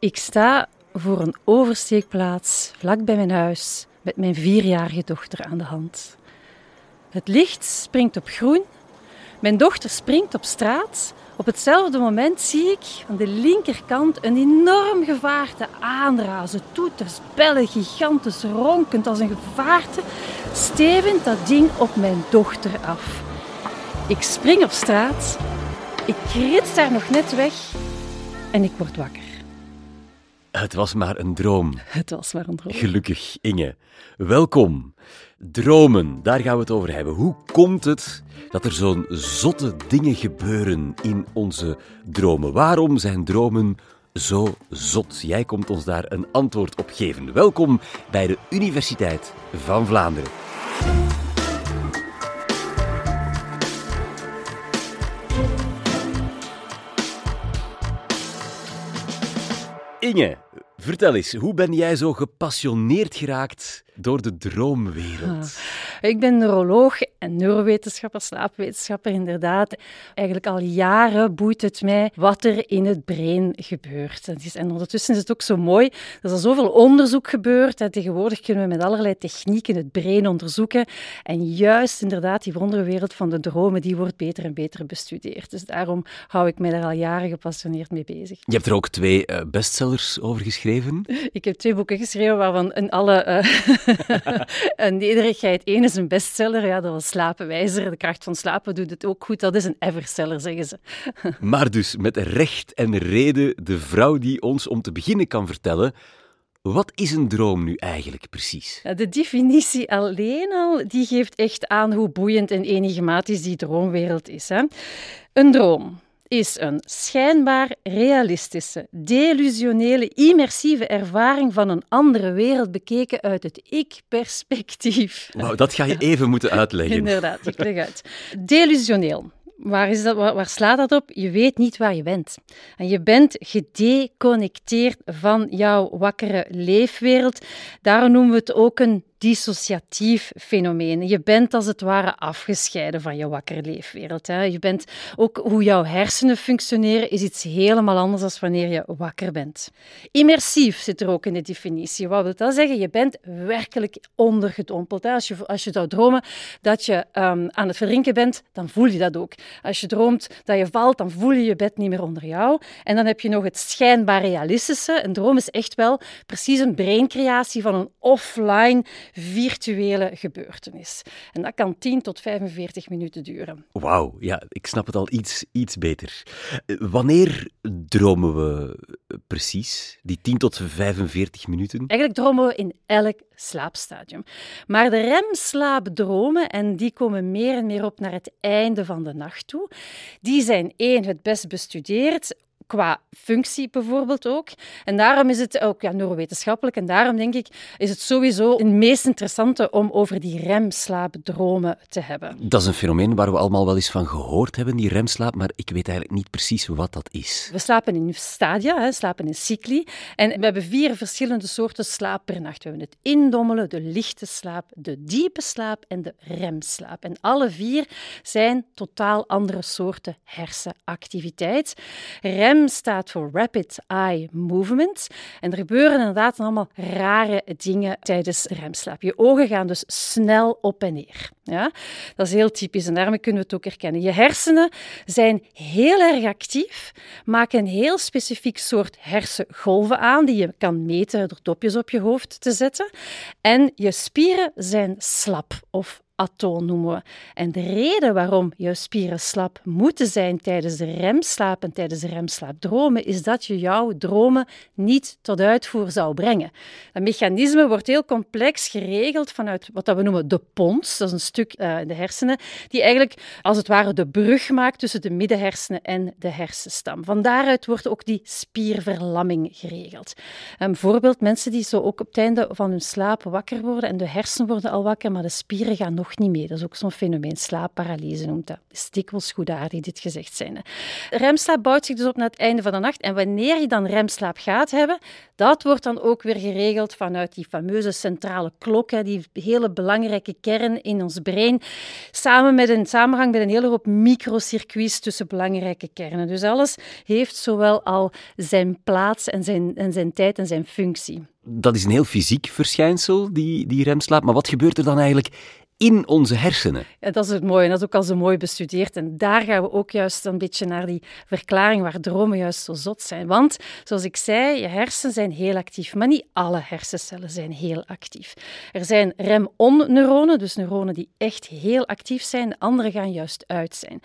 Ik sta voor een oversteekplaats vlak bij mijn huis met mijn vierjarige dochter aan de hand. Het licht springt op groen. Mijn dochter springt op straat. Op hetzelfde moment zie ik aan de linkerkant een enorm gevaarte aanrazen. Toeters, bellen, gigantisch ronkend als een gevaarte, stevend dat ding op mijn dochter af. Ik spring op straat, ik rits daar nog net weg en ik word wakker. Het was maar een droom. Het was maar een droom. Gelukkig, Inge. Welkom. Dromen, daar gaan we het over hebben. Hoe komt het dat er zo'n zotte dingen gebeuren in onze dromen? Waarom zijn dromen zo zot? Jij komt ons daar een antwoord op geven. Welkom bij de Universiteit van Vlaanderen. Inge, vertel eens, hoe ben jij zo gepassioneerd geraakt door de droomwereld? Ik ben neuroloog en neurowetenschapper, slaapwetenschapper inderdaad. Eigenlijk al jaren boeit het mij wat er in het brein gebeurt. En ondertussen is het ook zo mooi. Er is al zoveel onderzoek gebeurd. En tegenwoordig kunnen we met allerlei technieken het brein onderzoeken. En juist inderdaad die wonderwereld van de dromen, die wordt beter en beter bestudeerd. Dus daarom hou ik mij daar al jaren gepassioneerd mee bezig. Je hebt er ook twee uh, bestsellers over geschreven. Ik heb twee boeken geschreven waarvan in alle uh, nederigheid. Eén is een bestseller, ja, dat was Slapenwijzer. De kracht van slapen doet het ook goed. Dat is een everseller, zeggen ze. maar dus met recht en reden de vrouw die ons om te beginnen kan vertellen wat is een droom nu eigenlijk precies? De definitie alleen al die geeft echt aan hoe boeiend en enigmatisch die droomwereld is. Hè? Een droom is een schijnbaar realistische, delusionele, immersieve ervaring van een andere wereld bekeken uit het ik-perspectief. Wauw, dat ga je even moeten uitleggen. Inderdaad, ik leg uit. Delusioneel. Waar, is dat, waar, waar, slaat dat op? Je weet niet waar je bent. En je bent gedeconnecteerd van jouw wakkere leefwereld. Daarom noemen we het ook een dissociatief fenomeen. Je bent als het ware afgescheiden van je wakkere leefwereld. Hè. Je bent ook hoe jouw hersenen functioneren is iets helemaal anders dan wanneer je wakker bent. Immersief zit er ook in de definitie. Wat wil dat zeggen? Je bent werkelijk ondergedompeld. Hè. Als, je, als je zou dromen dat je um, aan het verdrinken bent, dan voel je dat ook. Als je droomt dat je valt, dan voel je je bed niet meer onder jou. En dan heb je nog het schijnbaar realistische. Een droom is echt wel precies een breincreatie van een offline virtuele gebeurtenis. En dat kan 10 tot 45 minuten duren. Wauw, ja, ik snap het al iets, iets beter. Eh, wanneer dromen we precies, die 10 tot 45 minuten? Eigenlijk dromen we in elk slaapstadium. Maar de remslaapdromen, en die komen meer en meer op naar het einde van de nacht toe, die zijn één, het best bestudeerd, qua functie bijvoorbeeld ook. En daarom is het ook ja, neurowetenschappelijk. En daarom denk ik, is het sowieso het meest interessante om over die remslaapdromen te hebben. Dat is een fenomeen waar we allemaal wel eens van gehoord hebben, die remslaap, maar ik weet eigenlijk niet precies wat dat is. We slapen in stadia, hè, slapen in cycli. En we hebben vier verschillende soorten slaap per nacht. We hebben het indommelen, de lichte slaap, de diepe slaap en de remslaap. En alle vier zijn totaal andere soorten hersenactiviteit. Rem staat voor Rapid Eye Movement. En er gebeuren inderdaad allemaal rare dingen tijdens remslaap. Je ogen gaan dus snel op en neer. Ja? Dat is heel typisch en daarmee kunnen we het ook herkennen. Je hersenen zijn heel erg actief, maken een heel specifiek soort hersengolven aan die je kan meten door dopjes op je hoofd te zetten. En je spieren zijn slap of atoon noemen we. En de reden waarom je spieren slap moeten zijn tijdens de remslaap en tijdens de remslaapdromen, is dat je jouw dromen niet tot uitvoer zou brengen. Dat mechanisme wordt heel complex geregeld vanuit wat we noemen de pons. Dat is een stuk uh, in de hersenen, die eigenlijk als het ware de brug maakt tussen de middenhersenen en de hersenstam. Van daaruit wordt ook die spierverlamming geregeld. Een voorbeeld, mensen die zo ook op het einde van hun slaap wakker worden en de hersenen worden al wakker, maar de spieren gaan nog niet mee. Dat is ook zo'n fenomeen, slaapparalyse noemt dat. Is dikwijls goedaardig dit gezegd zijn. Remslaap bouwt zich dus op naar het einde van de nacht. En wanneer je dan remslaap gaat hebben, dat wordt dan ook weer geregeld vanuit die fameuze centrale klok, hè, die hele belangrijke kern in ons brein, samen met een samenhang met een hele hoop microcircuits tussen belangrijke kernen. Dus alles heeft zowel al zijn plaats en zijn, en zijn tijd en zijn functie. Dat is een heel fysiek verschijnsel, die, die remslaap. Maar wat gebeurt er dan eigenlijk in onze hersenen. Ja, dat is het mooie. Dat is ook al zo mooi bestudeerd. En daar gaan we ook juist een beetje naar die verklaring waar dromen juist zo zot zijn. Want, zoals ik zei, je hersenen zijn heel actief. Maar niet alle hersencellen zijn heel actief. Er zijn rem-on-neuronen, dus neuronen die echt heel actief zijn. De andere gaan juist uit zijn.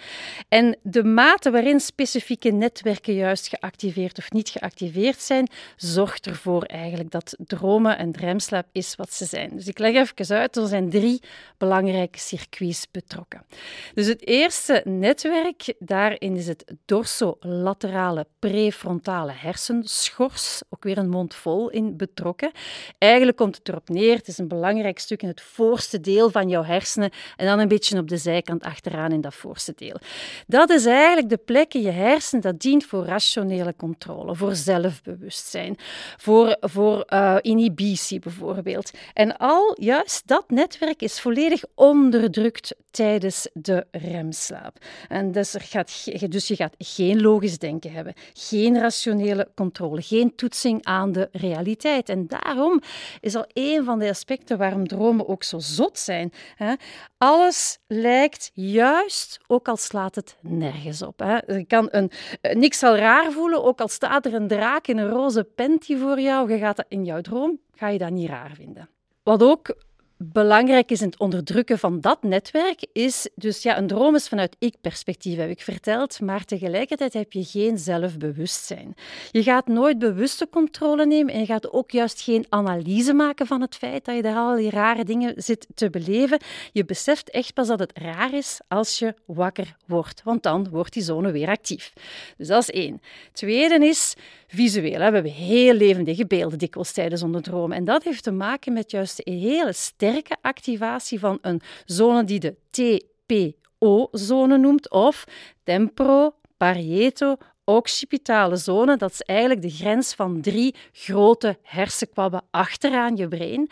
En de mate waarin specifieke netwerken juist geactiveerd of niet geactiveerd zijn, zorgt ervoor eigenlijk dat dromen en remslaap is wat ze zijn. Dus ik leg even uit. Er zijn drie belangrijke circuits betrokken. Dus het eerste netwerk, daarin is het dorsolaterale prefrontale hersenschors, ook weer een mond vol in betrokken. Eigenlijk komt het erop neer, het is een belangrijk stuk in het voorste deel van jouw hersenen en dan een beetje op de zijkant achteraan in dat voorste deel. Dat is eigenlijk de plek in je hersenen dat dient voor rationele controle, voor zelfbewustzijn, voor, voor uh, inhibitie bijvoorbeeld. En al juist dat netwerk is volledig onderdrukt tijdens de remslaap. En dus, er gaat, dus je gaat geen logisch denken hebben, geen rationele controle, geen toetsing aan de realiteit. En daarom is al een van de aspecten waarom dromen ook zo zot zijn. Alles lijkt juist, ook al slaat het nergens op. Je kan een, niks zal raar voelen, ook al staat er een draak in een roze panty voor jou, je gaat dat in jouw droom, ga je dat niet raar vinden. Wat ook belangrijk is in het onderdrukken van dat netwerk, is dus ja, een droom is vanuit ik-perspectief, heb ik verteld, maar tegelijkertijd heb je geen zelfbewustzijn. Je gaat nooit bewuste controle nemen en je gaat ook juist geen analyse maken van het feit dat je daar al die rare dingen zit te beleven. Je beseft echt pas dat het raar is als je wakker wordt, want dan wordt die zone weer actief. Dus dat is één. Tweede is visueel. We hebben heel levendige beelden dikwijls tijdens onze dromen en dat heeft te maken met juist hele sterke sterke activatie van een zone die de TPO-zone noemt, of temporo, parieto occipitale zone, dat is eigenlijk de grens van drie grote hersenkwabben achteraan je brein.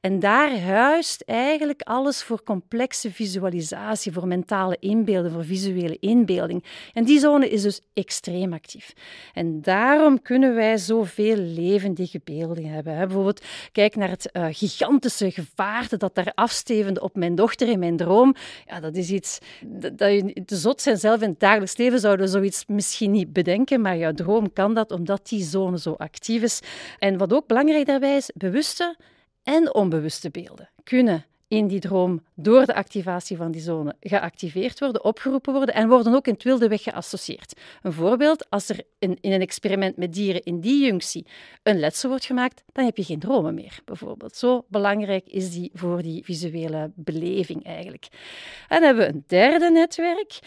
En daar huist eigenlijk alles voor complexe visualisatie, voor mentale inbeelden, voor visuele inbeelding. En die zone is dus extreem actief. En daarom kunnen wij zoveel levendige beelden hebben. Bijvoorbeeld, kijk naar het uh, gigantische gevaarte dat daar afstevende op mijn dochter in mijn droom. Ja, dat is iets dat, dat je te zot zijn zelf in het dagelijks leven zouden zoiets misschien niet bedenken, maar jouw droom kan dat omdat die zone zo actief is. En wat ook belangrijk daarbij is, bewuste en onbewuste beelden kunnen in die droom door de activatie van die zone geactiveerd worden, opgeroepen worden en worden ook in het wilde weg geassocieerd. Een voorbeeld, als er in, een experiment met dieren in die junctie een letsel wordt gemaakt, dan heb je geen dromen meer, bijvoorbeeld. Zo belangrijk is die voor die visuele beleving eigenlijk. En dan hebben we een derde netwerk,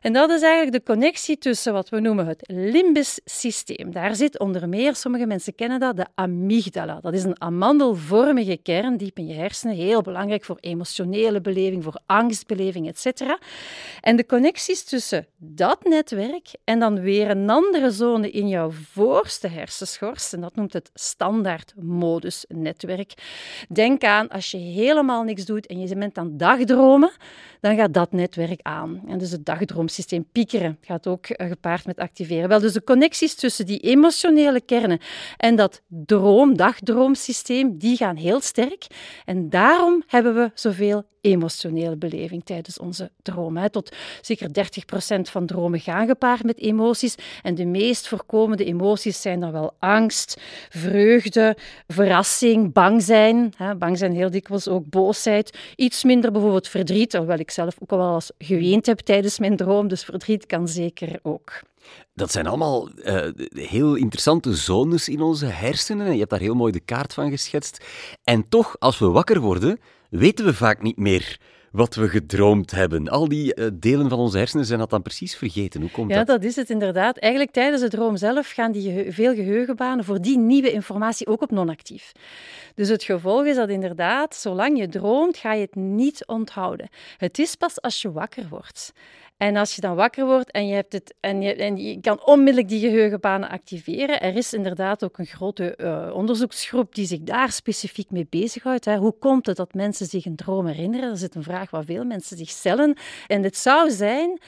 en dat is eigenlijk de connectie tussen wat we noemen het limbisch systeem. Daar zit onder meer, sommige mensen kennen dat, de amygdala. Dat is een amandelvormige kern, diep in je hersenen, heel belangrijk voor emotionele beleving, voor angstbeleving, etc. En de connecties tussen dat netwerk en dan weer een andere zone in jouw voorste hersenschors, en dat noemt het standaardmodusnetwerk. Denk aan als je helemaal niks doet en je bent aan dagdromen, dan gaat dat netwerk aan. En dus het dagdroomsysteem piekeren gaat ook eh, gepaard met activeren. Wel, dus de connecties tussen die emotionele kernen en dat droom, dagdroomsysteem, die gaan heel sterk. En daarom hebben we zoveel emotionele beleving tijdens onze dromen. Tot zeker 30% van dromen gaan gepaard met emoties. En de meest voorkomende emoties zijn dan wel angst, vreugde, verrassing, bang zijn. Bang zijn heel dikwijls ook boosheid. Iets minder bijvoorbeeld verdriet, hoewel ik zelf ook al wel eens geweend heb tijdens mijn droom. Dus verdriet kan zeker ook. Dat zijn allemaal uh, heel interessante zones in onze hersenen. Je hebt daar heel mooi de kaart van geschetst. En toch, als we wakker worden, weten we vaak niet meer wat we gedroomd hebben. Al die uh, delen van onze hersenen zijn dat dan precies vergeten. Hoe komt ja, dat? Ja, dat is het inderdaad. Eigenlijk tijdens de droom zelf gaan die gehe veel geheugenbanen voor die nieuwe informatie ook op non-actief. Dus het gevolg is dat inderdaad, zolang je droomt, ga je het niet onthouden. Het is pas als je wakker wordt. En als je dan wakker wordt en je, hebt het, en je, en je kan onmiddellijk die geheugenbanen activeren. Er is inderdaad ook een grote uh, onderzoeksgroep die zich daar specifiek mee bezighoudt. Hè. Hoe komt het dat mensen zich een droom herinneren? Dat is een vraag waar veel mensen zich stellen. En het zou zijn,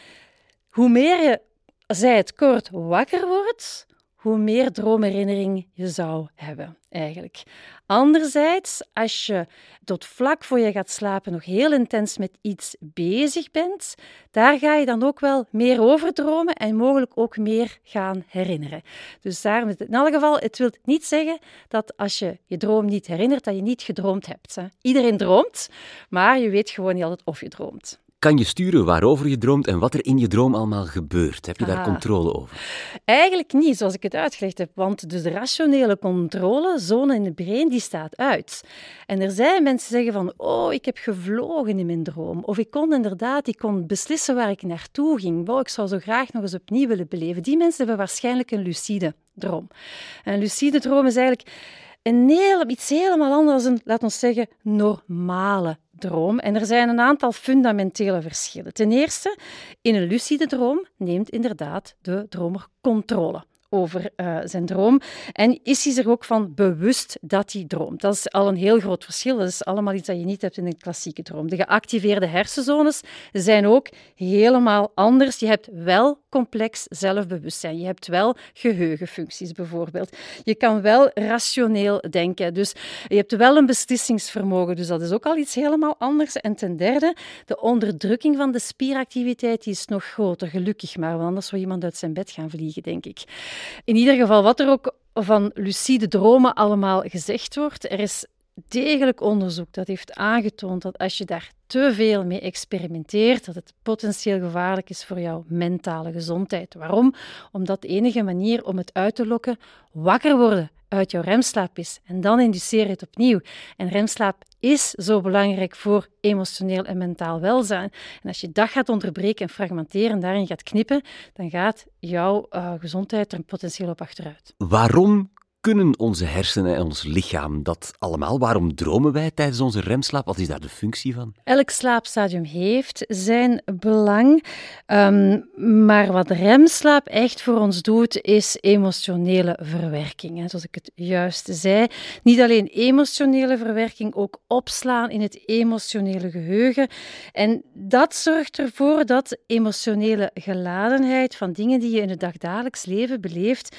hoe meer je, zij het kort, wakker wordt, hoe meer droomherinnering je zou hebben, eigenlijk. Anderzijds, als je tot vlak voor je gaat slapen nog heel intens met iets bezig bent, daar ga je dan ook wel meer over dromen en mogelijk ook meer gaan herinneren. Dus daarom in alle geval, het wil niet zeggen dat als je je droom niet herinnert, dat je niet gedroomd hebt. Hè. Iedereen droomt, maar je weet gewoon niet altijd of je droomt kan je sturen waarover je droomt en wat er in je droom allemaal gebeurt? Heb je daar ah. controle over? Eigenlijk niet, zoals ik het uitgelegd heb. Want dus de rationele controlezone in het brein die staat uit. En er zijn mensen die zeggen van, oh, ik heb gevlogen in mijn droom. Of ik kon inderdaad, ik kon beslissen waar ik naartoe ging. Wow, ik zou zo graag nog eens opnieuw willen beleven. Die mensen hebben waarschijnlijk een lucide droom. En een lucide droom is eigenlijk een heel, iets helemaal anders dan, laten we zeggen, normale droom. En er zijn een aantal fundamentele verschillen. Ten eerste, in een lucide droom neemt inderdaad de dromer controle over uh, zijn droom. En is hij zich ook van bewust dat hij droomt. Dat is al een heel groot verschil. Dat is allemaal iets dat je niet hebt in een klassieke droom. De geactiveerde hersenzones zijn ook helemaal anders. Je hebt wel complex zelfbewustzijn. Je hebt wel geheugenfuncties bijvoorbeeld. Je kan wel rationeel denken. Dus je hebt wel een beslissingsvermogen. Dus dat is ook al iets helemaal anders. En ten derde, de onderdrukking van de spieractiviteit is nog groter, gelukkig maar. Want anders zou iemand uit zijn bed gaan vliegen, denk ik. In ieder geval, wat er ook van lucide dromen allemaal gezegd wordt, er is degelijk onderzoek dat heeft aangetoond dat als je daar te veel mee experimenteert, dat het potentieel gevaarlijk is voor jouw mentale gezondheid. Waarom? Omdat de enige manier om het uit te lokken wakker worden uit jouw remslaap is. En dan induceer je het opnieuw. En remslaap is zo belangrijk voor emotioneel en mentaal welzijn. En als je dat gaat onderbreken en fragmenteren en daarin gaat knippen, dan gaat jouw uh, gezondheid er potentieel op achteruit. Waarom kunnen onze hersenen en ons lichaam dat allemaal? Waarom dromen wij tijdens onze remslaap? Wat is daar de functie van? Elk slaapstadium heeft zijn belang. Um, maar wat remslaap echt voor ons doet, is emotionele verwerking. Hè. Zoals ik het juist zei. Niet alleen emotionele verwerking, ook opslaan in het emotionele geheugen. En dat zorgt ervoor dat emotionele geladenheid van dingen die je in het dagdagelijks leven beleeft,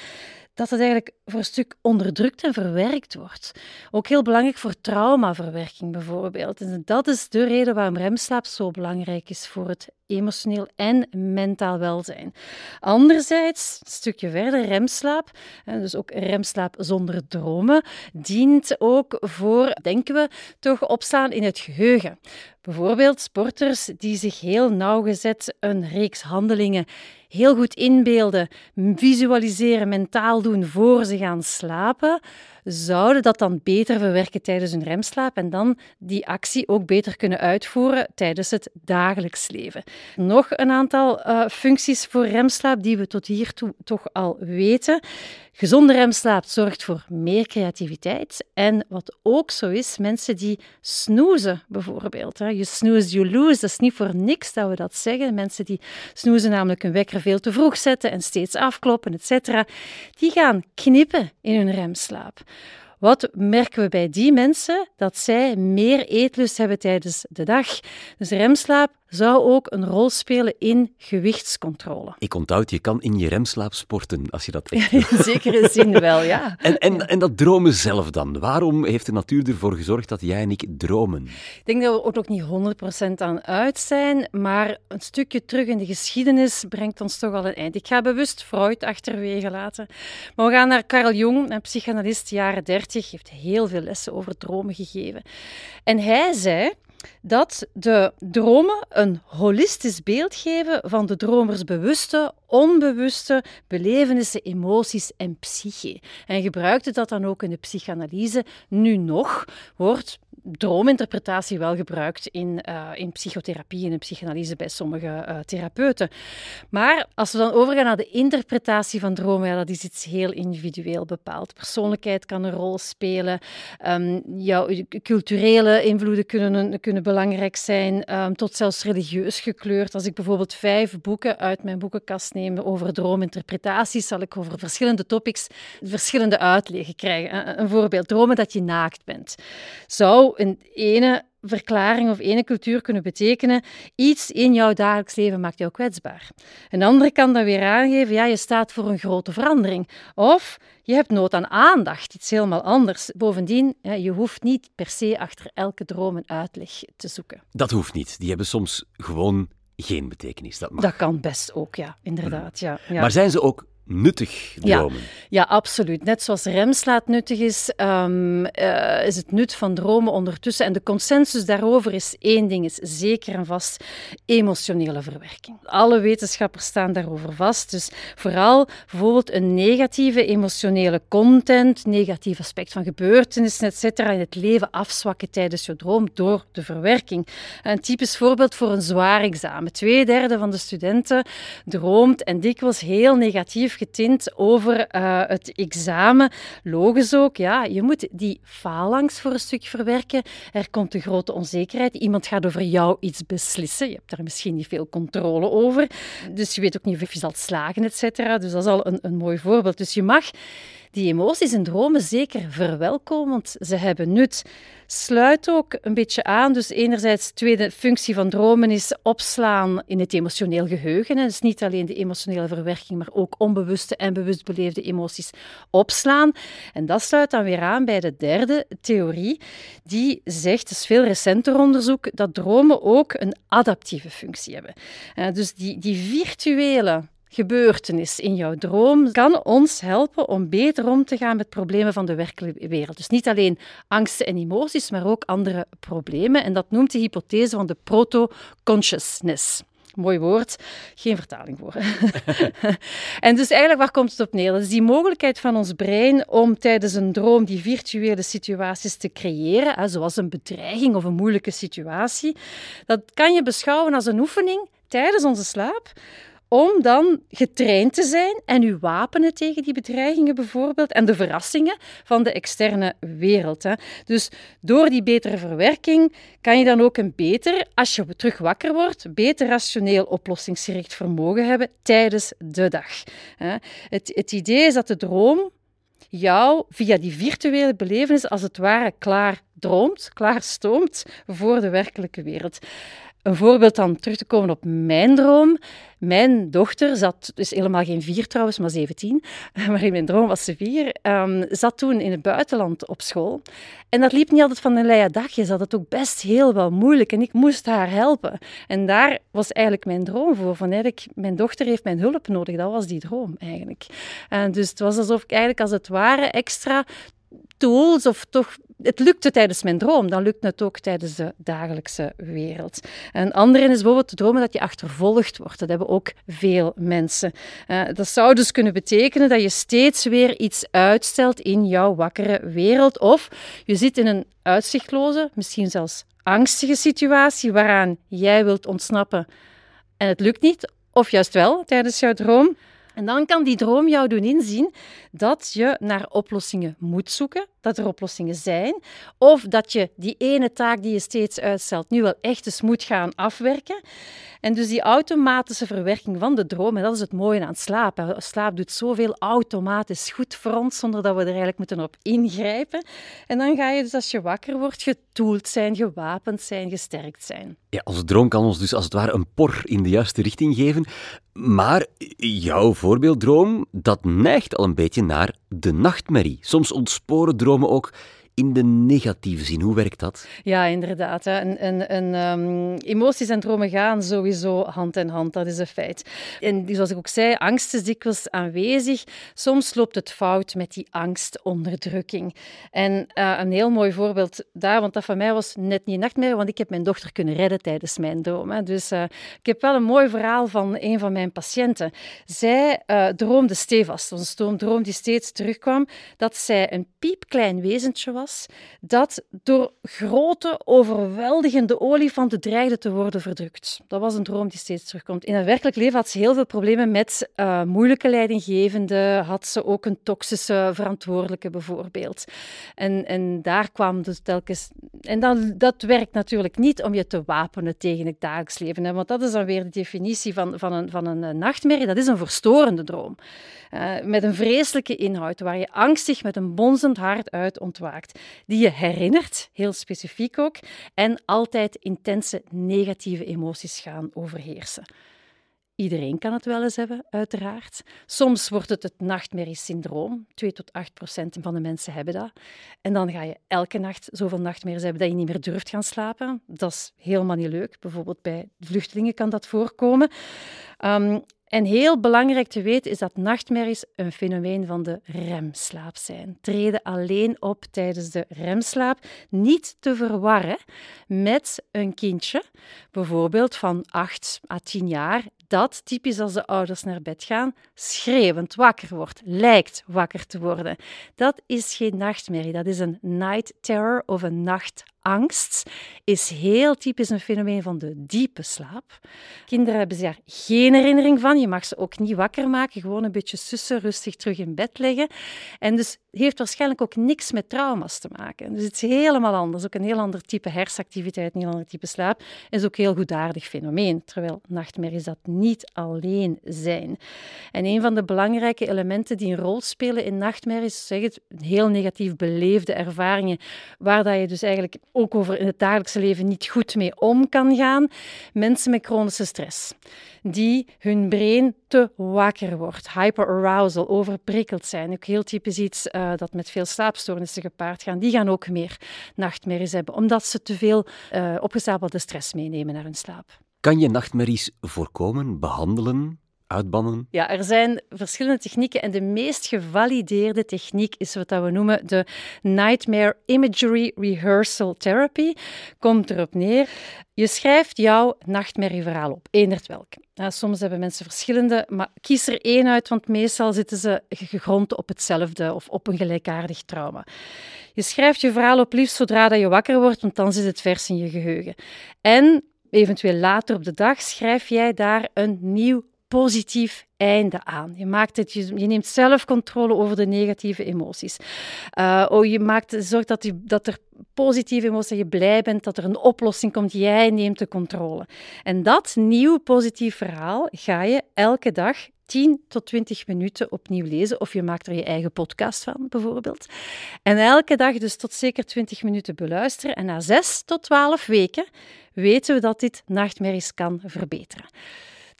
dat het eigenlijk voor een stuk onderdrukt en verwerkt wordt. Ook heel belangrijk voor traumaverwerking bijvoorbeeld. En dat is de reden waarom remslaap zo belangrijk is voor het emotioneel en mentaal welzijn. Anderzijds, een stukje verder, remslaap, dus ook remslaap zonder dromen, dient ook voor, denken we, toch opstaan in het geheugen. Bijvoorbeeld sporters die zich heel nauwgezet een reeks handelingen heel goed inbeelden, visualiseren, mentaal doen voor ze gaan slapen, zouden dat dan beter verwerken tijdens hun remslaap en dan die actie ook beter kunnen uitvoeren tijdens het dagelijks leven. Nog een aantal uh, functies voor remslaap die we tot hiertoe toch al weten. Gezonde remslaap zorgt voor meer creativiteit. En wat ook zo is, mensen die snoezen bijvoorbeeld. Je snooze, you lose. Dat is niet voor niks dat we dat zeggen. Mensen die snoezen namelijk hun wekker veel te vroeg zetten en steeds afkloppen, etc. Die gaan knippen in hun remslaap. Wat merken we bij die mensen? Dat zij meer eetlust hebben tijdens de dag. Dus remslaap zou ook een rol spelen in gewichtscontrole. Ik onthoud, je kan in je remslaap sporten als je dat echt In zekere zin wel, ja. En, en, en dat dromen zelf dan? Waarom heeft de natuur ervoor gezorgd dat jij en ik dromen? Ik denk dat we er ook niet 100% aan uit zijn, maar een stukje terug in de geschiedenis brengt ons toch al een eind. Ik ga bewust Freud achterwege laten. Maar we gaan naar Carl Jung, een psychanalist, jaren 30, heeft heel veel lessen over dromen gegeven. En hij zei Dat de dromen een holistisch beeld geven van de dromers bewuste, onbewuste belevenissen, emoties en psyche. En gebruikte dat dan ook in de psychanalyse. Nu nog wordt droominterpretatie wel gebruikt in, uh, in psychotherapie en in psychanalyse bij sommige uh, therapeuten. Maar als we dan overgaan naar de interpretatie van dromen, ja, dat is iets heel individueel bepaald. Persoonlijkheid kan een rol spelen, um, jouw culturele invloeden kunnen, kunnen belangrijk zijn, um, tot zelfs religieus gekleurd. Als ik bijvoorbeeld vijf boeken uit mijn boekenkast neem over droominterpretaties, zal ik over verschillende topics verschillende uitleggen krijgen. Een voorbeeld, dromen dat je naakt bent. Zou een ene verklaring of ene cultuur kunnen betekenen iets in jouw dagelijks leven maakt jou kwetsbaar. Een andere kan dan weer aangeven, ja, je staat voor een grote verandering. Of je hebt nood aan aandacht, iets helemaal anders. Bovendien, je hoeft niet per se achter elke droom een uitleg te zoeken. Dat hoeft niet. Die hebben soms gewoon geen betekenis. Dat, mag. dat kan best ook, ja, inderdaad. Ja, ja. Maar zijn ze ook nuttig dromen. Ja, ja, absoluut. Net zoals remslaat nuttig is, um, uh, is het nut van dromen ondertussen. En de consensus daarover is één ding, is zeker en vast emotionele verwerking. Alle wetenschappers staan daarover vast. Dus vooral bijvoorbeeld een negatieve emotionele content, negatief aspect van gebeurtenissen, etc. in het leven afzwakken tijdens je droom door de verwerking. Een typisch voorbeeld voor een zwaar examen. Twee derde van de studenten droomt en dikwijls heel negatief getint over uh, het examen. Logisch ook, ja, je moet die faalangst voor een stuk verwerken. Er komt een grote onzekerheid. Iemand gaat over jou iets beslissen. Je hebt daar misschien niet veel controle over. Dus je weet ook niet of je zal slagen, et cetera. Dus dat is al een, een mooi voorbeeld. Dus je mag die emoties en dromen zeker verwelkomen, want ze hebben nut. Sluit ook een beetje aan. Dus enerzijds, de tweede functie van dromen is opslaan in het emotioneel geheugen. Dus niet alleen de emotionele verwerking, maar ook onbewuste en bewust beleefde emoties opslaan. En dat sluit dan weer aan bij de derde theorie, die zegt, is veel recenter onderzoek, dat dromen ook een adaptieve functie hebben. Eh, dus die, die virtuele gebeurtenis in jouw droom kan ons helpen om beter om te gaan met problemen van de werkelijke wereld. Dus niet alleen angsten en emoties, maar ook andere problemen. En dat noemt de hypothese van de proto-consciousness. Mooi woord, geen vertaling voor. en dus eigenlijk, waar komt het op neer? Dat is die mogelijkheid van ons brein om tijdens een droom die virtuele situaties te creëren, zoals een bedreiging of een moeilijke situatie. Dat kan je beschouwen als een oefening tijdens onze slaap, om dan getraind te zijn en u wapenen tegen die bedreigingen bijvoorbeeld en de verrassingen van de externe wereld. Hè. Dus door die betere verwerking kan je dan ook een beter, als je terug wakker wordt, beter rationeel oplossingsgericht vermogen hebben tijdens de dag. Het, het idee is dat de droom jou via die virtuele belevenis als het ware klaar droomt, klaar stoomt voor de werkelijke wereld. Een voorbeeld dan terug te komen op mijn droom. Mijn dochter zat, dus helemaal geen vier trouwens, maar 17, maar in mijn droom was ze vier, um, zat toen in het buitenland op school. En dat liep niet altijd van een leien dagje, ze had het ook best heel wel moeilijk en ik moest haar helpen. En daar was eigenlijk mijn droom voor, van eigenlijk, mijn dochter heeft mijn hulp nodig, dat was die droom eigenlijk. En dus het was alsof ik eigenlijk als het ware extra tools of toch het lukte tijdens mijn droom, dan lukt het ook tijdens de dagelijkse wereld. Een andere is bijvoorbeeld te dromen dat je achtervolgd wordt. Dat hebben ook veel mensen. Uh, dat zou dus kunnen betekenen dat je steeds weer iets uitstelt in jouw wakkere wereld. Of je zit in een uitzichtloze, misschien zelfs angstige situatie waaraan jij wilt ontsnappen en het lukt niet. Of juist wel tijdens jouw droom. En dan kan die droom jou doen inzien dat je naar oplossingen moet zoeken, dat er oplossingen zijn, of dat je die ene taak die je steeds uitstelt nu wel echt eens moet gaan afwerken. En dus die automatische verwerking van de droom, en dat is het mooie aan slaap. Slaap doet zoveel automatisch goed voor ons, zonder dat we er eigenlijk moeten op ingrijpen. En dan ga je dus als je wakker wordt getoeld zijn, gewapend zijn, gesterkt zijn. Ja, onze droom kan ons dus als het ware een por in de juiste richting geven. Maar jouw voorbeelddroom, dat neigt al een beetje naar de nachtmerrie. Soms ontsporen dromen ook in de negatieve zin. Hoe werkt dat? Ja, inderdaad. Hè. Een, een, een, um, emoties en dromen gaan sowieso hand in hand, dat is een feit. En zoals ik ook zei, angst is dikwijls aanwezig. Soms loopt het fout met die angstonderdrukking. En uh, een heel mooi voorbeeld daar, want dat van mij was net niet nachtmerrie, want ik heb mijn dochter kunnen redden tijdens mijn droom. Hè. Dus uh, ik heb wel een mooi verhaal van een van mijn patiënten. Zij uh, droomde stevast, een droom die steeds terugkwam, dat zij een piepklein wezentje was dat door grote, overweldigende olifanten dreigde te worden verdrukt. Dat was een droom die steeds terugkomt. In het werkelijk leven had ze heel veel problemen met uh, moeilijke leidinggevende, had ze ook een toxische verantwoordelijke bijvoorbeeld. En, en daar kwam dus telkens... En dan, dat werkt natuurlijk niet om je te wapenen tegen het dagelijks leven, hè, want dat is dan weer de definitie van, van, een, van een nachtmerrie. Dat is een verstorende droom. Uh, met een vreselijke inhoud, waar je angstig met een bonzend hart uit ontwaakt, die je herinnert, heel specifiek ook, en altijd intense negatieve emoties gaan overheersen. Iedereen kan het wel eens hebben, uiteraard. Soms wordt het het nachtmerriesyndroom. 2 tot 8 procent van de mensen hebben dat. En dan ga je elke nacht zoveel nachtmerries hebben dat je niet meer durft gaan slapen. Dat is helemaal niet leuk. Bijvoorbeeld bij vluchtelingen kan dat voorkomen. Um, en heel belangrijk te weten is dat nachtmerries een fenomeen van de remslaap zijn. Treden alleen op tijdens de remslaap. Niet te verwarren met een kindje, bijvoorbeeld van 8 à 10 jaar, dat, typisch als de ouders naar bed gaan, schreeuwend wakker wordt, lijkt wakker te worden. Dat is geen nachtmerrie, dat is een night terror of een nachtangst. Is heel typisch een fenomeen van de diepe slaap. Kinderen hebben daar geen herinnering van. Je mag ze ook niet wakker maken, gewoon een beetje sussen, rustig terug in bed leggen. En dus heeft waarschijnlijk ook niks met trauma's te maken. Dus het is helemaal anders. Ook een heel ander type hersenactiviteit, een heel ander type slaap. Is ook een heel goedaardig fenomeen. Terwijl nachtmerries dat niet alleen zijn. En een van de belangrijke elementen die een rol spelen in nachtmerries, zeg het, heel negatief beleefde ervaringen, waar dat je dus eigenlijk ook over in het dagelijkse leven niet goed mee om kan gaan. Mensen met chronische stress, die hun brein te wakker wordt, hyperarousal, overprikkeld zijn. Ook heel typisch iets uh, dat met veel slaapstoornissen gepaard gaan. Die gaan ook meer nachtmerries hebben, omdat ze te veel uh, opgestapelde stress meenemen naar hun slaap. Kan je nachtmerries voorkomen, behandelen, uitbannen? Ja, er zijn verschillende technieken en de meest gevalideerde techniek is wat we noemen de Nightmare Imagery Rehearsal Therapy. Komt erop neer. Je schrijft jouw nachtmerrieverhaal op, eendert welke. soms hebben mensen verschillende, maar kies er één uit, want meestal zitten ze gegrond op hetzelfde of op een gelijkaardig trauma. Je schrijft je verhaal op liefst zodra dat je wakker wordt, want dan zit het vers in je geheugen. En eventueel later op de dag, schrijf jij daar een nieuw positief einde aan. Je, maakt het, je, neemt zelf controle over de negatieve emoties. Uh, oh, je maakt, zorgt dat, je, dat er positieve emoties, dat je blij bent, dat er een oplossing komt. Jij neemt de controle. En dat nieuw positief verhaal ga je elke dag 10 tot 20 minuten opnieuw lezen. Of je maakt er je eigen podcast van, bijvoorbeeld. En elke dag dus tot zeker 20 minuten beluisteren. En na 6 tot 12 weken weten we dat dit nachtmerries kan verbeteren.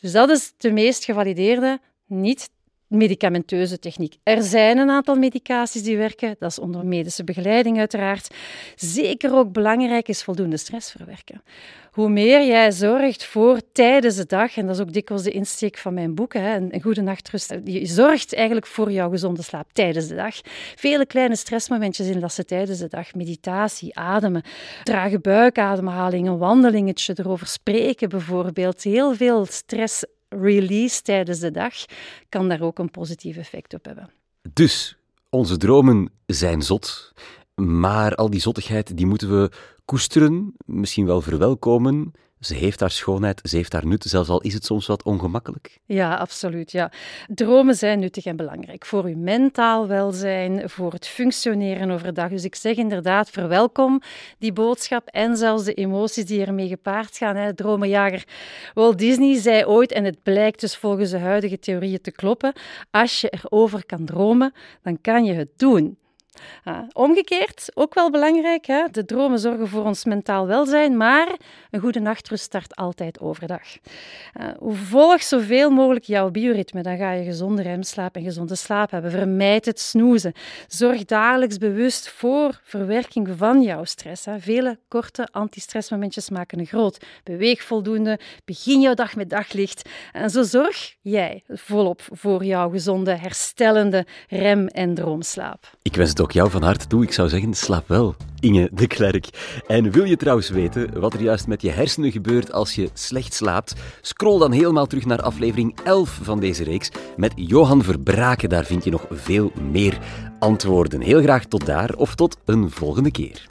Dus dat is de meest gevalideerde, niet medicamenteuze techniek. Er zijn een aantal medicaties die werken, dat is onder medische begeleiding uiteraard. Zeker ook belangrijk is voldoende stress verwerken. Hoe meer jij zorgt voor tijdens de dag, en dat is ook dikwijls de insteek van mijn boek, hè, een goede nachtrust, je zorgt eigenlijk voor jouw gezonde slaap tijdens de dag. Vele kleine stressmomentjes inlassen tijdens de dag, meditatie, ademen, trage buikademhaling, een wandelingetje, erover spreken bijvoorbeeld. Heel veel stress release tijdens de dag kan daar ook een positief effect op hebben. Dus, onze dromen zijn zot, maar al die zottigheid die moeten we koesteren, misschien wel verwelkomen. Ze heeft haar schoonheid, ze heeft haar nut, zelfs al is het soms wat ongemakkelijk. Ja, absoluut. Ja. Dromen zijn nuttig en belangrijk voor uw mentaal welzijn, voor het functioneren overdag. Dus ik zeg inderdaad, verwelkom die boodschap en zelfs de emoties die ermee gepaard gaan. Hè. Dromenjager Walt Disney zei ooit, en het blijkt dus volgens de huidige theorieën te kloppen, als je erover kan dromen, dan kan je het doen. Omgekeerd, ook wel belangrijk, hè? de dromen zorgen voor ons mentaal welzijn, maar een goede nachtrust start altijd overdag. Volg zoveel mogelijk jouw bioritme, dan ga je gezonde remslaap en gezonde slaap hebben. Vermijd het snoezen. Zorg dagelijks bewust voor verwerking van jouw stress. Hè? Vele korte antistressmomentjes maken een groot. Beweeg voldoende, begin jouw dag met daglicht en zo zorg jij volop voor jouw gezonde, herstellende rem- en droomslaap. Ik wens het jou van harte toe. Ik zou zeggen, slaap wel, Inge de Klerk. En wil je trouwens weten wat er juist met je hersenen gebeurt als je slecht slaapt? Scroll dan helemaal terug naar aflevering 11 van deze reeks met Johan Verbraken. Daar vind je nog veel meer antwoorden. Heel graag tot daar of tot een volgende keer.